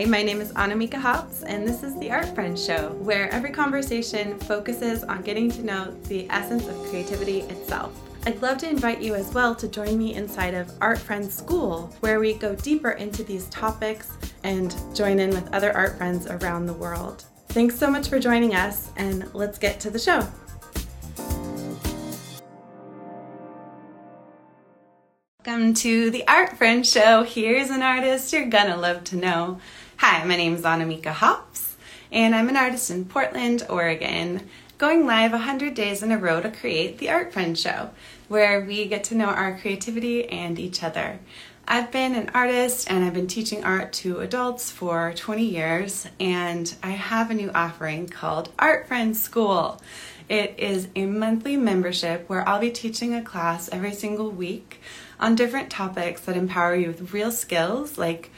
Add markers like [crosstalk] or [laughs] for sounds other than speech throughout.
Hi, my name is Annamieka Hopps, and this is the Art Friends Show, where every conversation focuses on getting to know the essence of creativity itself. I'd love to invite you as well to join me inside of Art Friends School, where we go deeper into these topics and join in with other art friends around the world. Thanks so much for joining us, and let's get to the show. Welcome to the Art Friend Show. Here's an artist you're gonna love to know. Hi, my name is Annamieka Hopps, and I'm an artist in Portland, Oregon, going live 100 days in a row to create the Art Friend Show, where we get to know our creativity and each other. I've been an artist and I've been teaching art to adults for 20 years, and I have a new offering called Art Friend School. It is a monthly membership where I'll be teaching a class every single week on different topics that empower you with real skills like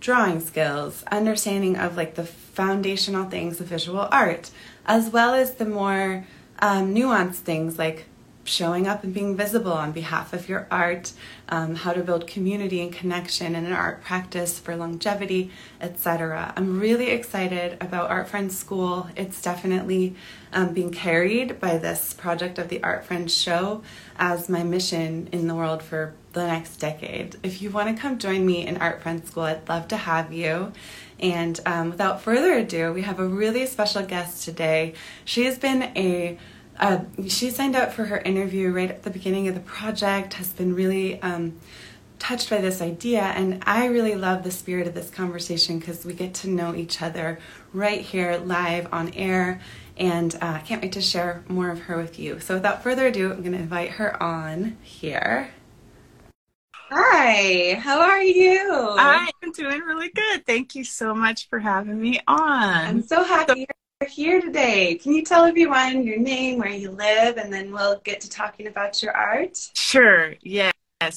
drawing skills, understanding of like the foundational things of visual art, as well as the more um, nuanced things like showing up and being visible on behalf of your art, um, how to build community and connection in an art practice for longevity, etc. I'm really excited about Art Friends School. It's definitely um, being carried by this project of the Art Friends Show as my mission in the world for the next decade. If you want to come join me in Art Friends School, I'd love to have you. And um, without further ado, we have a really special guest today. She has been a uh, she signed up for her interview right at the beginning of the project, has been really um, touched by this idea, and I really love the spirit of this conversation because we get to know each other right here live on air, and uh, I uh, can't wait to share more of her with you. So, without further ado, I'm going to invite her on here. Hi, how are you? I am doing really good. Thank you so much for having me on. I'm so happy here today. Can you tell everyone your name, where you live, and then we'll get to talking about your art? Sure, yes.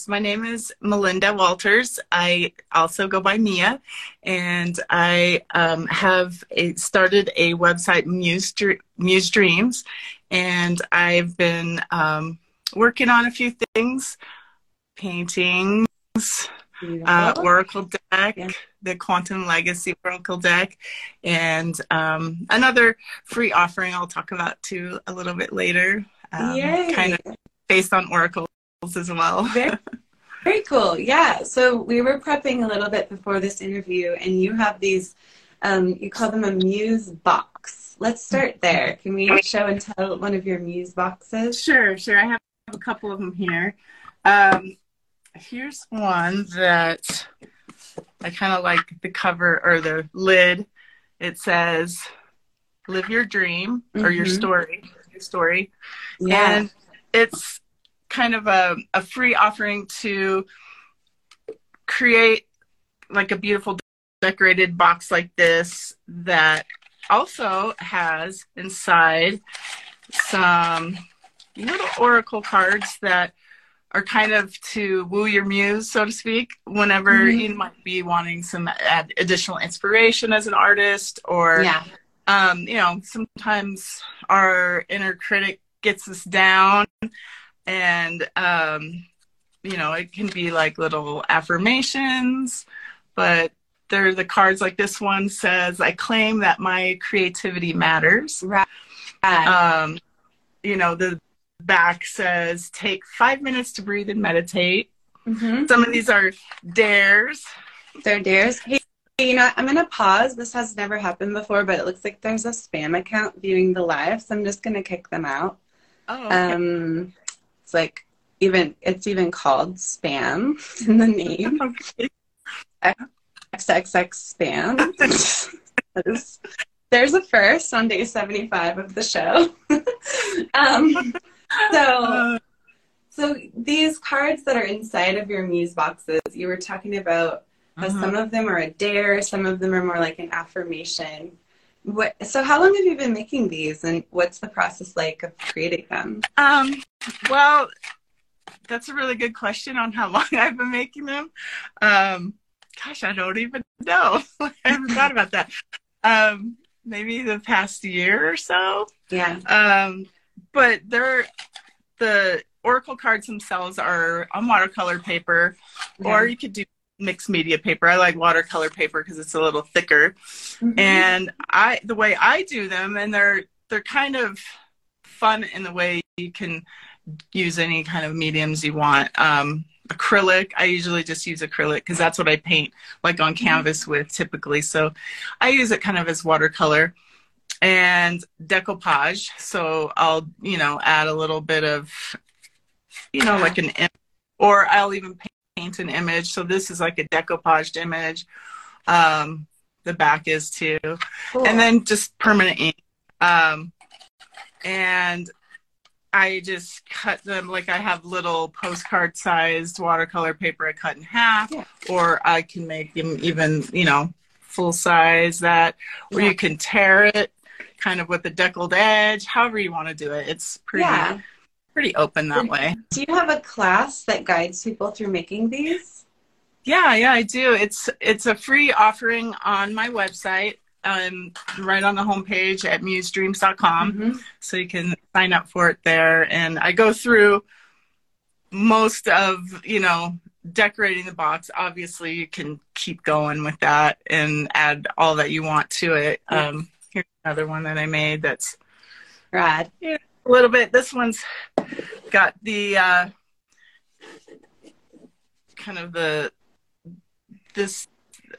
My name is Melinda Walters. I also go by Mia, and I um, have a, started a website, Muse, Muse Dreams, and I've been um, working on a few things, paintings, uh, Oracle deck, yeah. the Quantum Legacy Oracle deck, and um, another free offering I'll talk about too a little bit later. Um, kind of based on oracles as well. [laughs] Very, very cool. Yeah. So we were prepping a little bit before this interview, and you have these. Um, you call them a muse box. Let's start there. Can we show and tell one of your muse boxes? Sure, sure. I have a couple of them here. Um, here's one that I kind of like the cover or the lid. It says, "Live your dream mm-hmm. or your mm-hmm. story." Your story, yeah. and it's kind of a, a free offering to create like a beautiful decorated box like this that also has inside some little oracle cards that are kind of to woo your muse, so to speak, whenever mm-hmm. you might be wanting some additional inspiration as an artist, or yeah. um, you know, sometimes our inner critic gets us down, and um, you know, it can be like little affirmations, but they're the cards like this one says, "I claim that my creativity matters." Right. Um, you know the back says take five minutes to breathe and meditate. Mm-hmm. Some of these are dares. They're dares. Hey, you know, I'm going to pause. This has never happened before, but it looks like there's a spam account viewing the live, so I'm just going to kick them out. Oh, okay. Um, it's like even it's even called spam [laughs] in the name. [laughs] okay. XXX spam. [laughs] there's a first on day 75 of the show. um, so so these cards that are inside of your muse boxes you were talking about how uh-huh. some of them are a dare some of them are more like an affirmation. What so how long have you been making these and what's the process like of creating them? Um well that's a really good question on how [laughs] long i've been making them. Um gosh i don't even know. [laughs] I haven't thought about that. Um maybe the past year or so. Yeah. Um but they're the oracle cards themselves are on watercolor paper, or you could do mixed media paper. I like watercolor paper because it's a little thicker. Mm-hmm. And I the way I do them and they're they're kind of fun in the way you can use any kind of mediums you want. Um, acrylic, I usually just use acrylic because that's what I paint like on mm-hmm. canvas with typically. So I use it kind of as watercolor and decoupage. So I'll, you know, add a little bit of, you know, like an, or I'll even paint an image. So this is like a decoupaged image. Um, the back is too. Cool. And then just permanent ink. Um, and I just cut them like I have little postcard sized watercolor paper I cut in half, yeah. or I can make them even, you know, full size that, or yeah. you can tear it kind of with a deckled edge, however you want to do it. It's pretty, yeah. pretty open that way. Do you have a class that guides people through making these? Yeah, yeah, I do. It's it's a free offering on my website um, right on the homepage at musedreams.com. Mm-hmm. So you can sign up for it there. And I go through most of, you know, decorating the box. Obviously, you can keep going with that and add all that you want to it. Um, another one that I made that's rad. Yeah, a little bit. This one's got the uh, kind of the this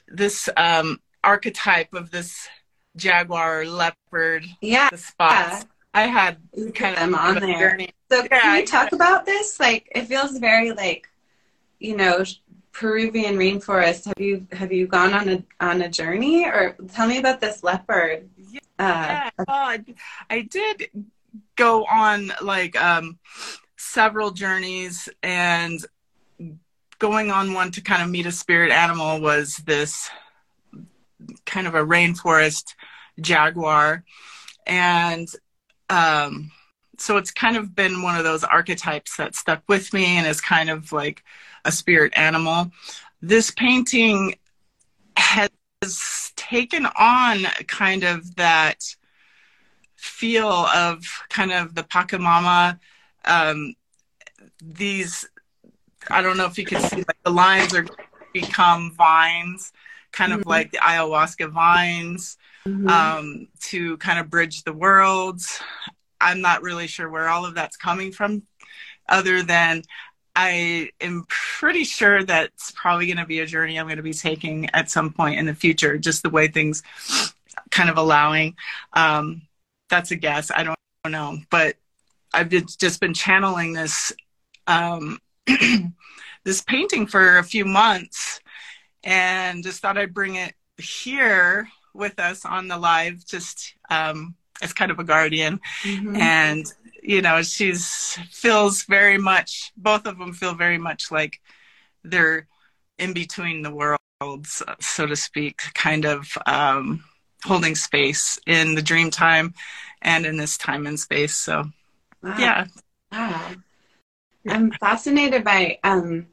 this um archetype of this jaguar leopard. Yeah. The spots. Yeah. I had kind of on there. Journey. So yeah, can you talk about this? Like, it feels very like, you know, Peruvian rainforest. Have you have you gone on a on a journey, or tell me about this leopard? Yeah, uh, uh, I did go on like um, several journeys, and going on one to kind of meet a spirit animal was this kind of a rainforest jaguar. And um, so it's kind of been one of those archetypes that stuck with me and is kind of like a spirit animal. This painting has taken on kind of that feel of kind of the Pachamama. Um, these, I don't know if you can see, like the lines are become vines kind mm-hmm. of like the ayahuasca vines mm-hmm. um, to kind of bridge the worlds. I'm not really sure where all of that's coming from, other than I am pretty sure that's probably going to be a journey I'm going to be taking at some point in the future, just the way things kind of allowing. Um, that's a guess. I don't know. But I've just been channeling this um, [clears throat] this painting for a few months and just thought I'd bring it here with us on the live, just um, as kind of a guardian. Mm-hmm. And you know, she's feels very much. Both of them feel very much like they're in between the worlds, so to speak, kind of um, holding space in the dream time and in this time and space. So, wow. yeah. Wow. I'm fascinated by um,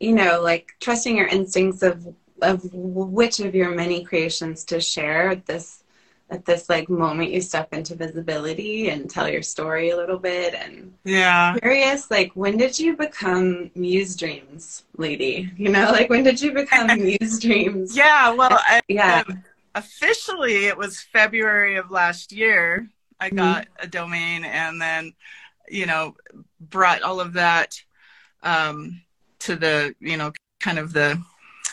you know, like trusting your instincts of of which of your many creations to share this at this like moment you step into visibility and tell your story a little bit and yeah curious like when did you become muse dreams lady you know like when did you become [laughs] muse dreams yeah well I, yeah um, officially it was february of last year i mm-hmm. got mm-hmm. a domain and then you know brought all of that um to the you know kind of the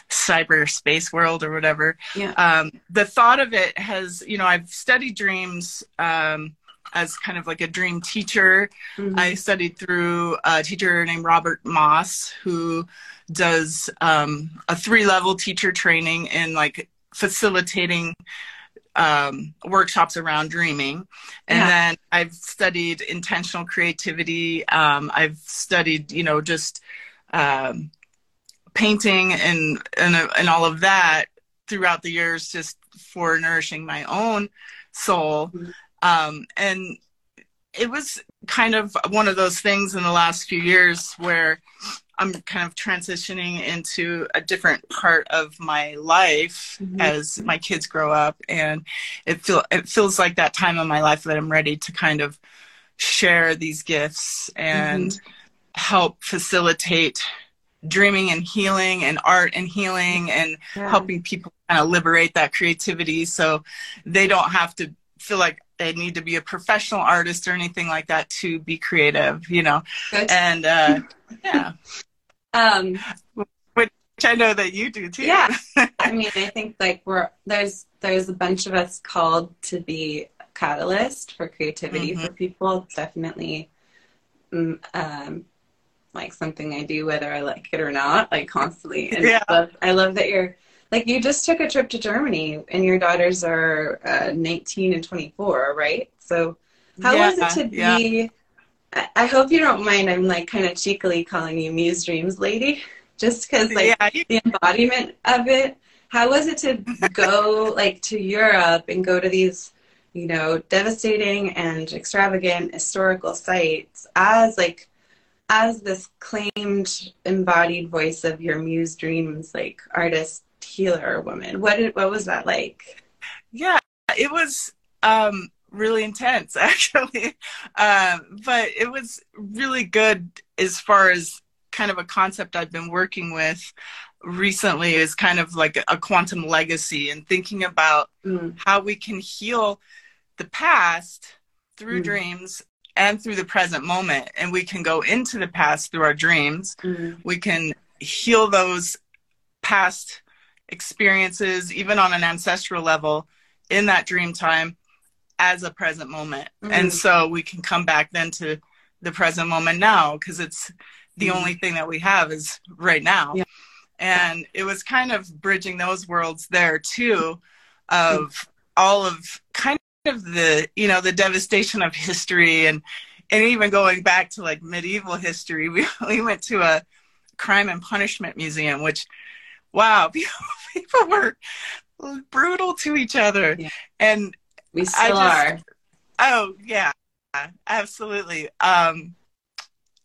cyberspace world or whatever. Yeah. Um, the thought of it has, you know, I've studied dreams um, as kind of like a dream teacher. Mm-hmm. I studied through a teacher named Robert Moss, who does um, a three level teacher training in like facilitating um, workshops around dreaming. And yeah. then I've studied intentional creativity. Um, I've studied, you know, just um, painting and, and and all of that throughout the years, just for nourishing my own soul. Mm-hmm. Um, and it was kind of one of those things in the last few years where I'm kind of transitioning into a different part of my life mm-hmm. as my kids grow up, and it feel it feels like that time in my life that I'm ready to kind of share these gifts and mm-hmm help facilitate dreaming and healing and art and healing and Yeah. helping people kind of liberate that creativity so they don't have to feel like they need to be a professional artist or anything like that to be creative, you know. Good. And uh, yeah, [laughs] Um, which I know that you do too. Yeah. [laughs] I mean, I think like we're there's there's a bunch of us called to be a catalyst for creativity Mhm. for people. Definitely mm, um, like something I do whether I like it or not, like constantly. And Yeah. I, love, I love that you're like you just took a trip to Germany and your daughters are uh, 19 and 24, right? So how yeah, was it to yeah. be? I, I hope you don't mind. I'm like kind of cheekily calling you Muse Dreams Lady, just because like yeah, the embodiment of it. How was it to [laughs] go like to Europe and go to these, you know, devastating and extravagant historical sites as like as this claimed embodied voice of your muse dreams, like artist, healer, woman? What did what was that like? yeah it was um really intense [laughs] actually um but it was really good as far as kind of a concept i've been working with recently is kind of like a quantum legacy and thinking about Mm, how we can heal the past through Mm. dreams and through the present moment and we can go into the past through our dreams mm, we can heal those past experiences even on an ancestral level in that dream time as a present moment Mhm. and so we can come back then to the present moment now because it's the Mhm. only thing that we have is right now Yeah. and it was kind of bridging those worlds there too of all of kind of the you know the devastation of history and and even going back to like medieval history we, [laughs] we went to a crime and punishment museum which wow [laughs] people, people were brutal to each other Yeah. and we I still just- are. oh yeah absolutely um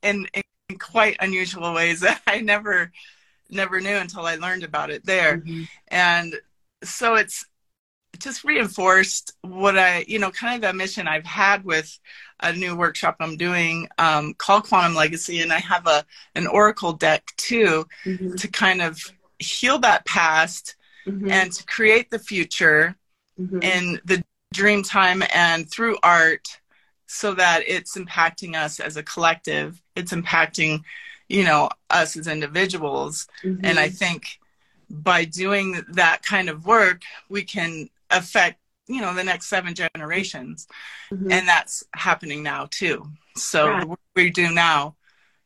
in, in quite unusual ways that [laughs] i never never knew until i learned about it there Mhm. and so it's just reinforced what I, you know, kind of the mission I've had with a new workshop I'm doing um, called Quantum Legacy, and I have a an Oracle deck too Mhm. to kind of heal that past Mhm. and to create the future Mhm. in the dream time and through art, so that it's impacting us as a collective. It's impacting, you know, us as individuals. And I think by doing that kind of work, we can affect, you know, the next seven generations. Mhm. And that's happening now too. So Right. work we do now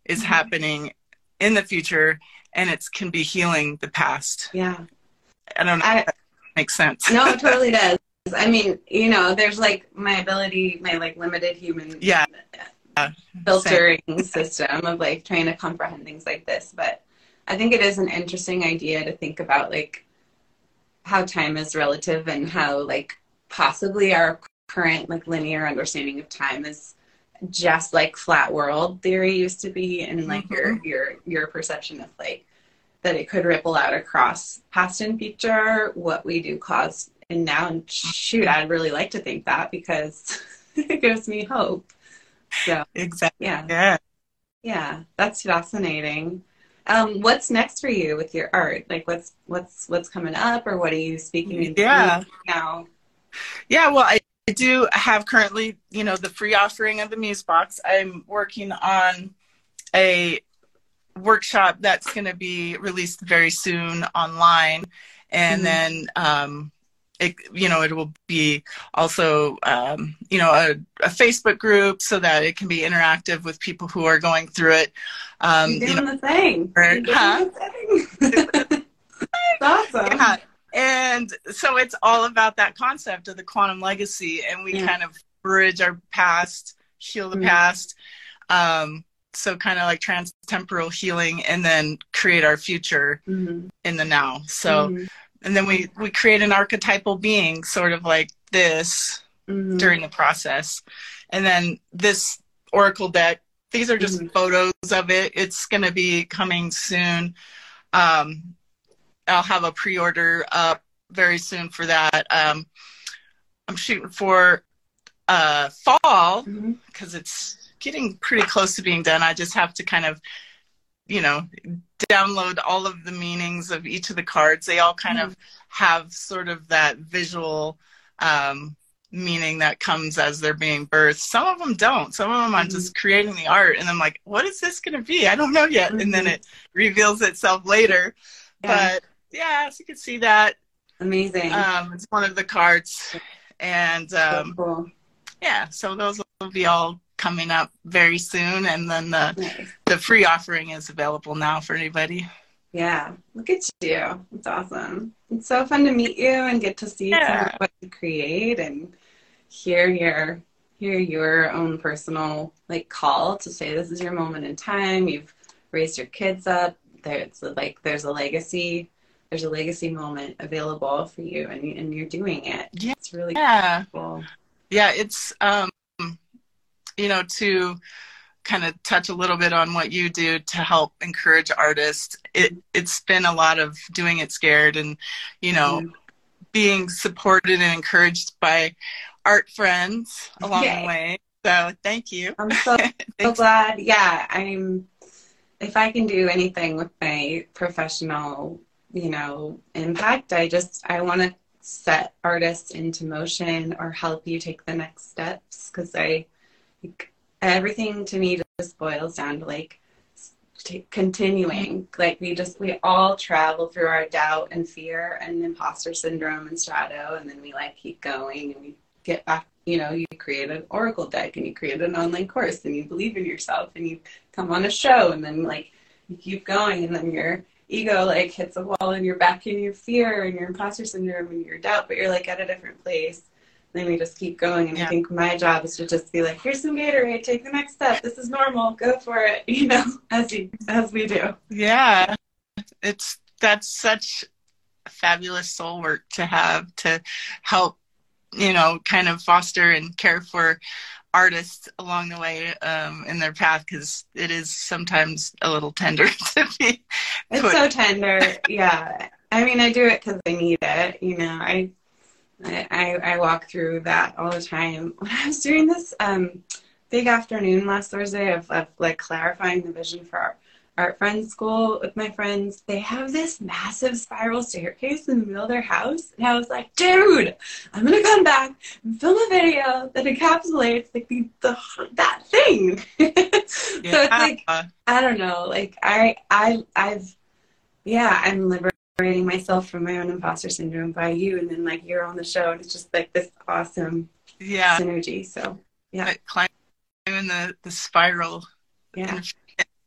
is Mhm. happening in the future and it can be healing the past. yeah. I don't know I- if that makes sense. No, it totally [laughs] does. I mean, you know, there's like my ability, my like limited human Yeah. filtering [laughs] system of like trying to comprehend things like this. But I think it is an interesting idea to think about like how time is relative and how like possibly our current like linear understanding of time is just like flat world theory used to be and like your mm-hmm. your your perception of like that it could ripple out across past and future what we do cause and now. And shoot i'd really like to think that because [laughs] it gives me hope. So Exactly. yeah. Yeah. yeah that's fascinating um what's next for you with your art like what's what's what's coming up or what are you speaking Yeah. now Yeah, well, I, I do have currently, you know, the free offering of the Muse Box. I'm working on a workshop that's going to be released very soon online, and Mhm. then, um, it, you know, it will be also, um, you know, a, a Facebook group so that it can be interactive with people who are going through it. Um, You're you doing know, the thing doing Huh? the thing. [laughs] Awesome yeah. And so it's all about that concept of the quantum legacy, and we Yeah. kind of bridge our past, heal the Mhm. past. Um, so kind of like trans-temporal healing, and then create our future Mhm. in the now. So, Mhm. And then we we create an archetypal being, sort of like this Mhm. during the process, and then this oracle deck. These are just Mhm. photos of it. It's going to be coming soon. Um, I'll have a pre-order up very soon for that. Um, I'm shooting for uh, fall because it's getting pretty close to being done. I just have to kind of you know, download all of the meanings of each of the cards. They all kind mm-hmm. of have sort of that visual um, meaning that comes as they're being birthed. Some of them don't. Some of them I'm mm-hmm. just creating the art and I'm like, what is this going to be? I don't know yet. Mm-hmm. And then mm-hmm. it reveals itself later. Yeah. But yeah, so you can see that. Amazing. Um, it's one of the cards. And um, so cool. yeah, so those will be all coming up very soon. And then the, nice. the free offering is available now for anybody. Yeah, look at you. It's awesome. It's so fun to meet you and get to see yeah. what you create and hear your hear your own personal like call to say this is your moment in time. You've raised your kids up. There's like there's a legacy. There's a legacy moment available for you, and and you're doing it. Yeah, it's really yeah. cool. Yeah, it's um, you know to kind of touch a little bit on what you do to help encourage artists. It it's been a lot of doing it scared and you know mm. being supported and encouraged by art friends along Yay. the way. So thank you. I'm so, [laughs] so glad. Yeah, I'm. If I can do anything with my professional, you know, impact, I just I want to set artists into motion or help you take the next steps because I everything to me just boils down to like t- continuing. Like we just we all travel through our doubt and fear and imposter syndrome and strato, and then we like keep going and we get back. You know, you create an oracle deck and you create an online course and you believe in yourself and you come on a show and then like you keep going and then your ego like hits a wall and you're back in your fear and your imposter syndrome and your doubt, but you're like at a different place then we just keep going. And yeah. I think my job is to just be like, here's some Gatorade, take the next step. This is normal. Go for it. [laughs] You know, as we as we do. Yeah, it's that's such fabulous soul work to have to help, you know, kind of foster and care for artists along the way um, in their path because it is sometimes a little tender [laughs] to be. It's so tender. Yeah. I mean, I do it because I need it. You know, I I, I, walk through that all the time. When I was doing this um, big afternoon last Thursday of, of like clarifying the vision for our art friends school with my friends, they have this massive spiral staircase in the middle of their house. And I was like, dude, I'm gonna come back and film a video that encapsulates like the, the that thing. yeah. [laughs] So it's like I don't know, like I I I've yeah, I'm liberated separating myself from my own imposter syndrome by you and then like you're on the show and it's just like this awesome yeah. synergy so yeah. Climbing the the spiral. Yeah.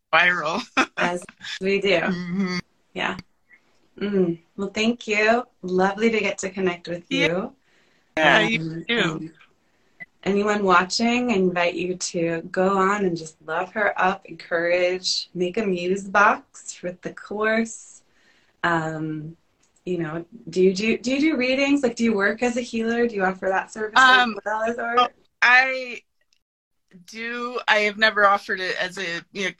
Spiral. [laughs] As we do. Mm-hmm. yeah. Mm. well thank you. Lovely to get to connect with you. Yeah, um, you too anyone watching, I invite you to go on and just love her up, encourage, make a muse box with the course, um, you know, do you do do you do readings? Like, do you work as a healer? Do you offer that service um, as well as? I do. I have never offered it as a you know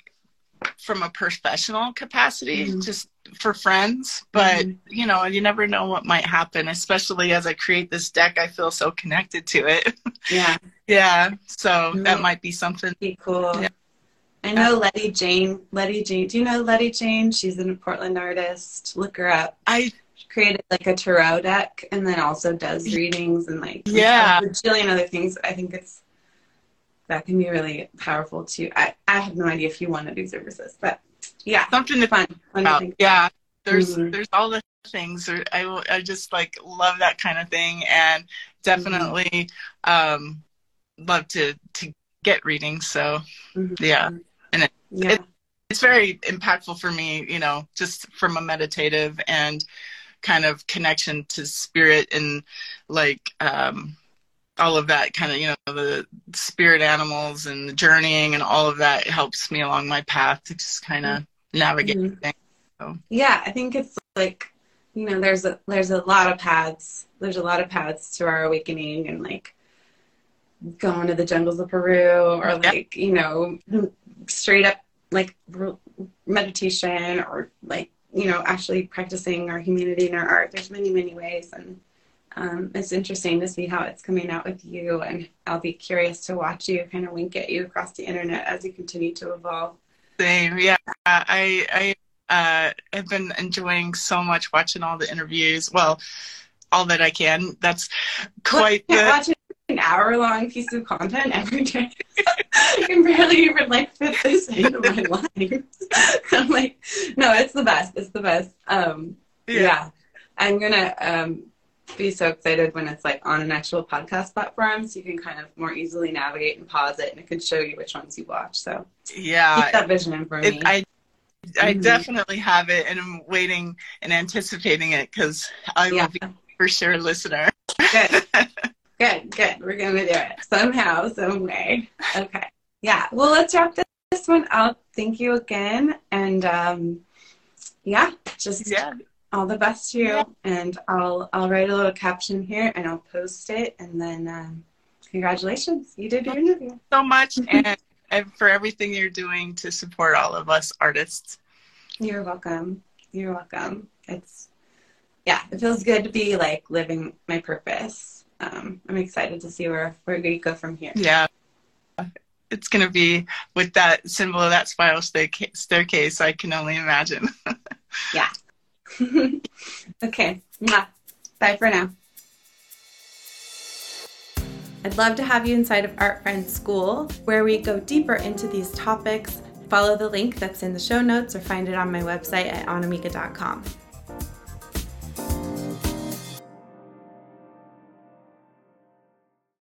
from a professional capacity, mm-hmm. just for friends. But mm-hmm. you know, you never know what might happen. Especially as I create this deck, I feel so connected to it. [laughs] Yeah, yeah. So mm-hmm. that might be something. Be cool. Yeah. I know Letty Jane. Letty Jane. Do you know Letty Jane? She's a Portland artist. Look her up. I created like a tarot deck and then also does readings and like [laughs] yeah, a jillion other things. I think it's that can be really powerful too. I, I have no idea if you want to do services, but yeah, something to fun. fun about. To yeah, there's mm-hmm. there's all the things. I I just like love that kind of thing and definitely mm-hmm. um love to to get readings. So mm-hmm. yeah it, yeah. it, it's very impactful for me you know just from a meditative and kind of connection to spirit and like um all of that kind of you know the spirit animals and the journeying and all of that helps me along my path to just kind of navigate mm-hmm. things, so. yeah i think it's like you know there's a there's a lot of paths there's a lot of paths to our awakening and like going to the jungles of peru or like you know straight up like meditation or like you know actually practicing our humanity and our art there's many many ways and um, it's interesting to see how it's coming out with you and i'll be curious to watch you kind of wink at you across the internet as you continue to evolve Same, yeah. I I uh, have been enjoying so much watching all the interviews. Well, all that I can. That's quite the. Hour long piece of content every day. [laughs] I can barely even like fit this into my [laughs] life. I'm like, no, it's the best. It's the best. Um, yeah. Yeah. I'm gonna um, be so excited when it's like on an actual podcast platform, so you can kind of more easily navigate and pause it, and it can show you which ones you watch. So yeah, keep that vision in for me. It, I I Mhm. definitely have it, and I'm waiting and anticipating it because I yeah, will be for sure a listener. good, [laughs] good, good. We're gonna do it somehow, some way. Okay. Yeah. Well, let's wrap this, this one up. Thank you again, and um, yeah, just yeah. all the best to you. Yeah. And I'll I'll write a little caption here and I'll post it, and then um, congratulations, you did your interview. so much [laughs] and, and for everything you're doing to support all of us artists. You're welcome. You're welcome. It's yeah, it feels good to be like living my purpose. Um, I'm excited to see where where we go from here. Yeah. It's going to be with that symbol of that spiral stairca- staircase. I can only imagine. [laughs] Yeah. [laughs] okay. Bye for now. I'd love to have you inside of Art Friends School, where we go deeper into these topics. Follow the link that's in the show notes or find it on my website at annamieka.com.